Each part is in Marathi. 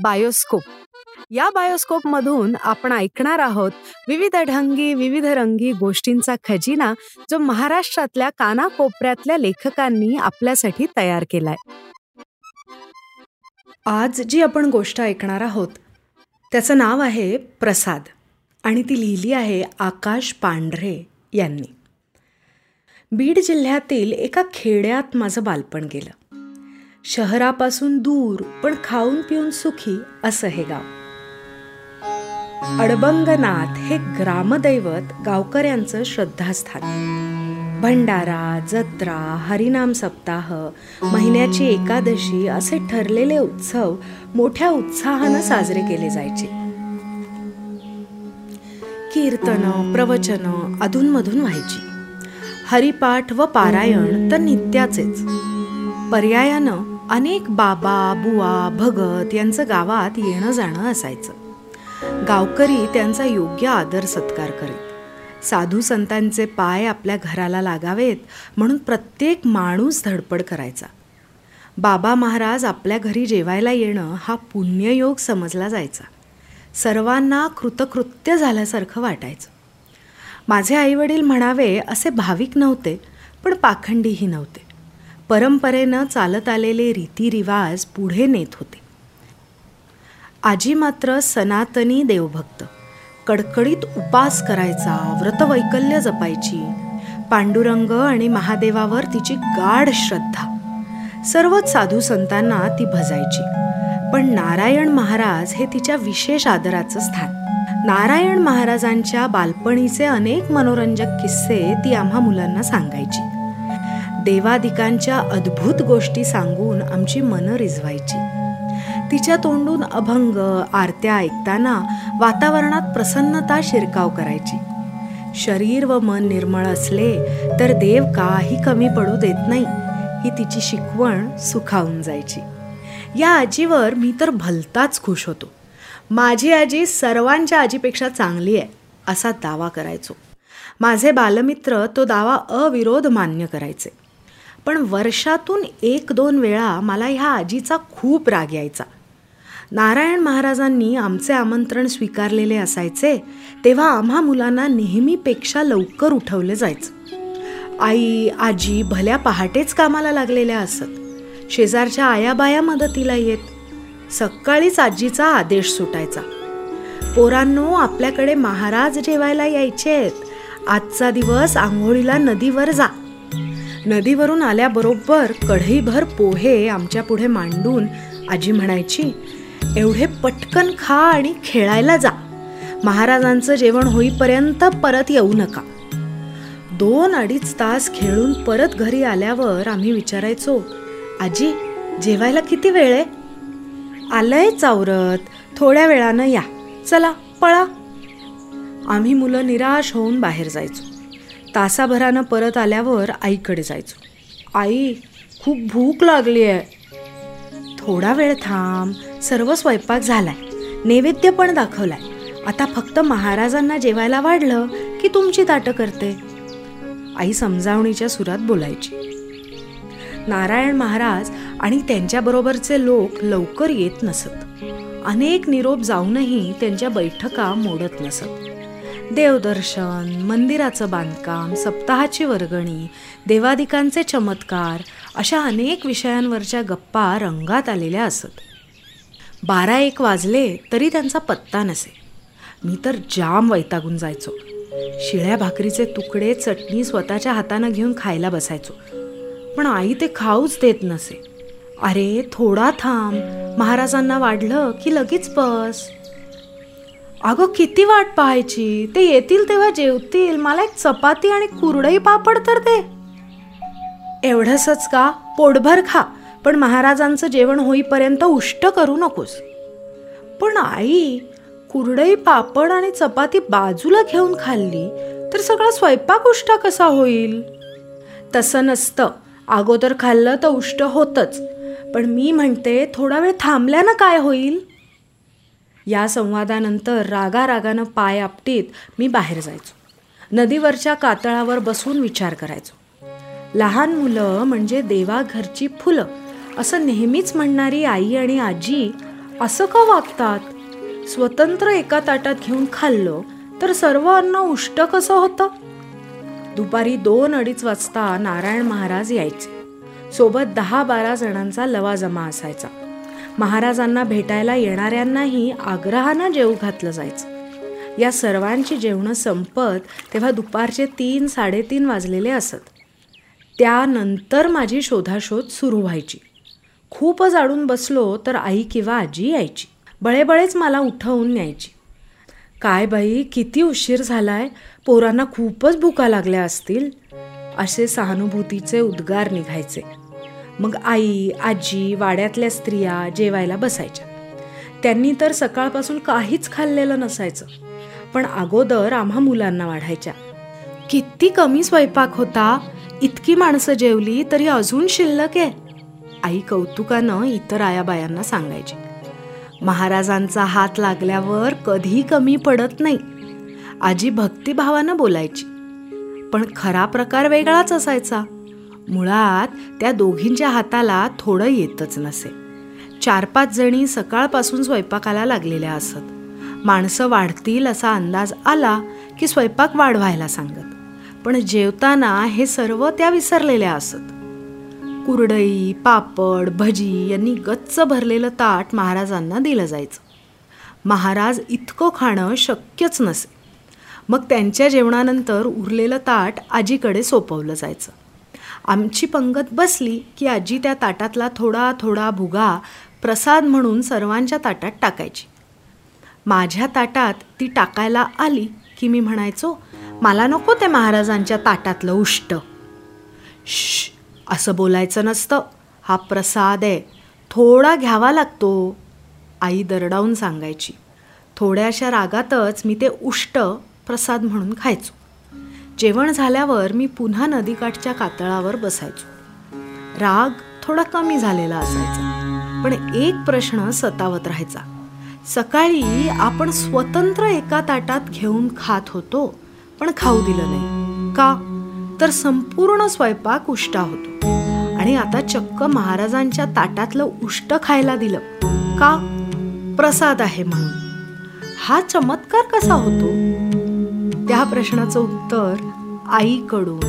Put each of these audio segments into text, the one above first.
बायोस्कोप. या बायोस्कोप मधून आपण ऐकणार आहोत विविध ढंगी विविध रंगी गोष्टींचा खजिना जो महाराष्ट्रातल्या कानाकोपऱ्यातल्या लेखकांनी आपल्यासाठी तयार केलाय. आज जी आपण गोष्ट ऐकणार आहोत त्याचं नाव आहे प्रसाद आणि ती लिहिली आहे आकाश पांढरे यांनी. बीड जिल्ह्यातील एका खेड्यात माझं बालपण गेलं. शहरापासून दूर पण खाऊन पिऊन सुखी असं हे गाव. अडबंगनाथ हे ग्रामदैवत गावकऱ्यांचं श्रद्धास्थान. भंडारा जत्रा हरिनाम सप्ताह महिन्याची एकादशी असे ठरलेले उत्सव मोठ्या उत्साहानं साजरे केले जायचे. कीर्तन प्रवचन अधूनमधून व्हायची. हरिपाठ व पारायण तर नित्याचेच. पर्यायानं अनेक बाबा बुवा भगत यांचं गावात येणं जाणं असायचं. गावकरी त्यांचा योग्य आदर सत्कार करीत साधू संतांचे पाय आपल्या घराला लागावेत म्हणून प्रत्येक माणूस धडपड करायचा. बाबा महाराज आपल्या घरी जेवायला येणं हा पुण्ययोग समजला जायचा. सर्वांना कृतकृत्य झाल्यासारखं वाटायचं. माझे आईवडील म्हणावे असे भाविक नव्हते पण पाखंडीही नव्हते. परंपरेनं चालत आलेले रीतिरिवाज पुढे नेत होते. आजी मात्र सनातनी देवभक्त. कडकडीत उपास करायचा व्रतवैकल्य जपायची पांडुरंग आणि महादेवावर तिची गाढ श्रद्धा. सर्वच साधू संतांना ती भजायची. पण नारायण महाराज हे तिच्या विशेष आदराचं स्थान. नारायण महाराजांच्या बालपणीचे अनेक मनोरंजक किस्से ती आम्हा मुलांना सांगायची. देवादिकांच्या अद्भुत गोष्टी सांगून आमची मनं रिझवायची तिच्या तोंडून अभंग आरत्या ऐकताना वातावरणात प्रसन्नता शिरकाव करायची. शरीर व मन निर्मळ असले तर देव काही कमी पडू देत नाही ही तिची शिकवण सुखावून जायची. या आजीवर मी तर भलताच खुश होतो. माझी आजी सर्वांच्या आजीपेक्षा चांगली आहे असा दावा करायचो. माझे बालमित्र तो दावा अविरोध मान्य करायचे. पण वर्षातून एक दोन वेळा मला ह्या आजीचा खूप राग यायचा. नारायण महाराजांनी आमचे आमंत्रण स्वीकारलेले असायचे तेव्हा आम्हा मुलांना नेहमीपेक्षा लवकर उठवले जायचं. आई आजी भल्या पहाटेच कामाला लागलेल्या असत. शेजारच्या आयाबाया मदतीला येत. सकाळीच आजीचा आदेश सुटायचा. पोरांनो आपल्याकडे महाराज जेवायला यायचेत. आजचा दिवस आंघोळीला नदीवर जा. नदीवरून आल्याबरोबर कढईभर पोहे आमच्या पुढे मांडून आजी म्हणायची एवढे पटकन खा आणि खेळायला जा. महाराजांचं जेवण होईपर्यंत परत येऊ नका. दोन अडीच तास खेळून परत घरी आल्यावर आम्ही विचारायचो आजी जेवायला किती वेळ आहे? आलंय चावरत थोड्या वेळानं या. चला पळा. आम्ही मुलं निराश होऊन बाहेर जायचो. तासाभरानं परत आल्यावर आईकडे जायचो. आई खूप भूक लागली आहे थोडा वेळ थांब सर्व स्वयंपाक झालाय. नैवेद्य पण दाखवलाय. आता फक्त महाराजांना जेवायला वाढलं की तुमची ताटं करते? आई समजावणीच्या सुरात बोलायची. नारायण महाराज आणि त्यांच्याबरोबरचे लोक लवकर येत नसत. अनेक निरोप जाऊनही त्यांच्या बैठका मोडत नसत. देवदर्शन मंदिराचं बांधकाम सप्ताहाची वर्गणी देवादिकांचे चमत्कार अशा अनेक विषयांवरच्या गप्पा रंगात आलेल्या असत. बारा एक वाजले तरी त्यांचा पत्ता नसे. मी तर जाम वैतागून जायचो. शिळ्या भाकरीचे तुकडे चटणी स्वतःच्या हातानं घेऊन खायला बसायचो. पण आई ते खाऊच देत नसे. अरे थोडा थांब. महाराजांना वाढलं की लगेच बस. अगं किती वाट पाहायची? ते येतील तेव्हा जेवतील. मला एक चपाती आणि कुरडई पापड तर दे. एवढंसच का? पोटभर खा. पण महाराजांचं जेवण होईपर्यंत उष्ट करू नकोस. पण आई कुरडई पापड आणि चपाती बाजूला घेऊन खाल्ली तर सगळा स्वयंपाक उष्ट कसा होईल? तसं नसतं. अगोदर खाल्लं तर उष्ट होतच. पण मी म्हणते थोडा वेळ थांबल्यानं काय होईल? या संवादानंतर रागा रागानं पाय आपटीत मी बाहेर जायचो. नदीवरच्या कातळावर बसून विचार करायचो. लहान मुलं म्हणजे देवाघरची फुलं असं नेहमीच म्हणणारी आई आणि आजी असं का वागतात? स्वतंत्र एका ताटात घेऊन खाल्लं तर सर्व अन्न उष्ट कसं होतं? दुपारी दोन अडीच वाजता नारायण महाराज यायचे. सोबत दहा बारा जणांचा लवाजमा असायचा. महाराजांना भेटायला येणाऱ्यांनाही आग्रहानं जेवू घातलं जायचं. या सर्वांची जेवणं संपत तेव्हा दुपारचे तीन साडेतीन वाजलेले असत. त्यानंतर माझी शोधाशोध सुरू व्हायची. खूपच अडून बसलो तर आई किंवा आजी यायची. बळेबळेच मला उठवून न्यायची. काय बाई किती उशीर झालाय? पोरांना खूपच भुका लागल्या असतील. असे सहानुभूतीचे उद्गार निघायचे. मग आई आजी वाड्यातल्या स्त्रिया जेवायला बसायच्या. त्यांनी तर सकाळपासून काहीच खाल्लेलं नसायचं. पण अगोदर आम्हा मुलांना वाढायच्या. किती कमी स्वयंपाक होता. इतकी माणसं जेवली तरी अजून शिल्लक आहे. आई कौतुकानं इतर आयाबायांना सांगायची. महाराजांचा हात लागल्यावर कधी कमी पडत नाही. आजी भक्तिभावानं बोलायची. पण खरा प्रकार वेगळाच असायचा. मुळात त्या दोघींच्या हाताला थोडं येतच नसे. चार पाच जणी सकाळपासून स्वयंपाकाला लागलेल्या असत. माणसं वाढतील असा अंदाज आला की स्वयंपाक वाढवायला सांगत. पण जेवताना हे सर्व त्या विसरलेल्या असत. कुरडई पापड भजी यांनी गच्च भरलेलं ताट महाराजांना दिलं जायचं. महाराज इतकं खाणं शक्यच नसे. मग त्यांच्या जेवणानंतर उरलेलं ताट आजीकडे सोपवलं जायचं. आमची पंगत बसली की आजी त्या ताटातला थोडा थोडा भुगा प्रसाद म्हणून सर्वांच्या ताटात टाकायची. माझ्या ताटात ती टाकायला आली की मी म्हणायचो मला नको ते महाराजांच्या ताटातलं उष्ट. श असं बोलायचं नसतं. हा प्रसाद आहे. थोडा घ्यावा लागतो आई दरडावून सांगायची. थोड्याशा रागातच मी ते उष्ट प्रसाद म्हणून खायचो. जेवण झाल्यावर मी पुन्हा नदीकाठच्या कातळावर बसायचो. राग थोडा कमी झालेला असायचा पण एक प्रश्न सतावत राहायचा. सकाळी आपण स्वतंत्र एका ताटात घेऊन खात होतो पण खाऊ दिलं नाही. का? तर संपूर्ण स्वयंपाक उष्टा होतो. आणि आता चक्क महाराजांच्या ताटातलं उष्ट खायला दिलं. का? प्रसाद आहे म्हणून. हा चमत्कार कसा होतो? त्या प्रश्नाचं उत्तर आईकडून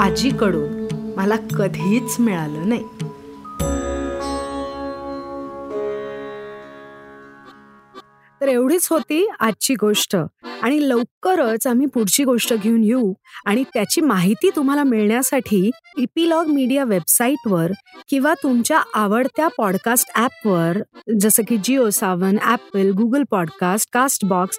आजीकडून मला कधीच मिळालं नाही. तर एवढीच होती आजची गोष्ट. आणि लवकरच आम्ही पुढची गोष्ट घेऊन येऊ आणि त्याची माहिती तुम्हाला मिळण्यासाठी इपिलॉग मीडिया वेबसाईटवर किंवा तुमच्या आवडत्या पॉडकास्ट ॲपवर जसं की Jio Saavn Apple Google podcast Castbox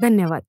धन्यवाद.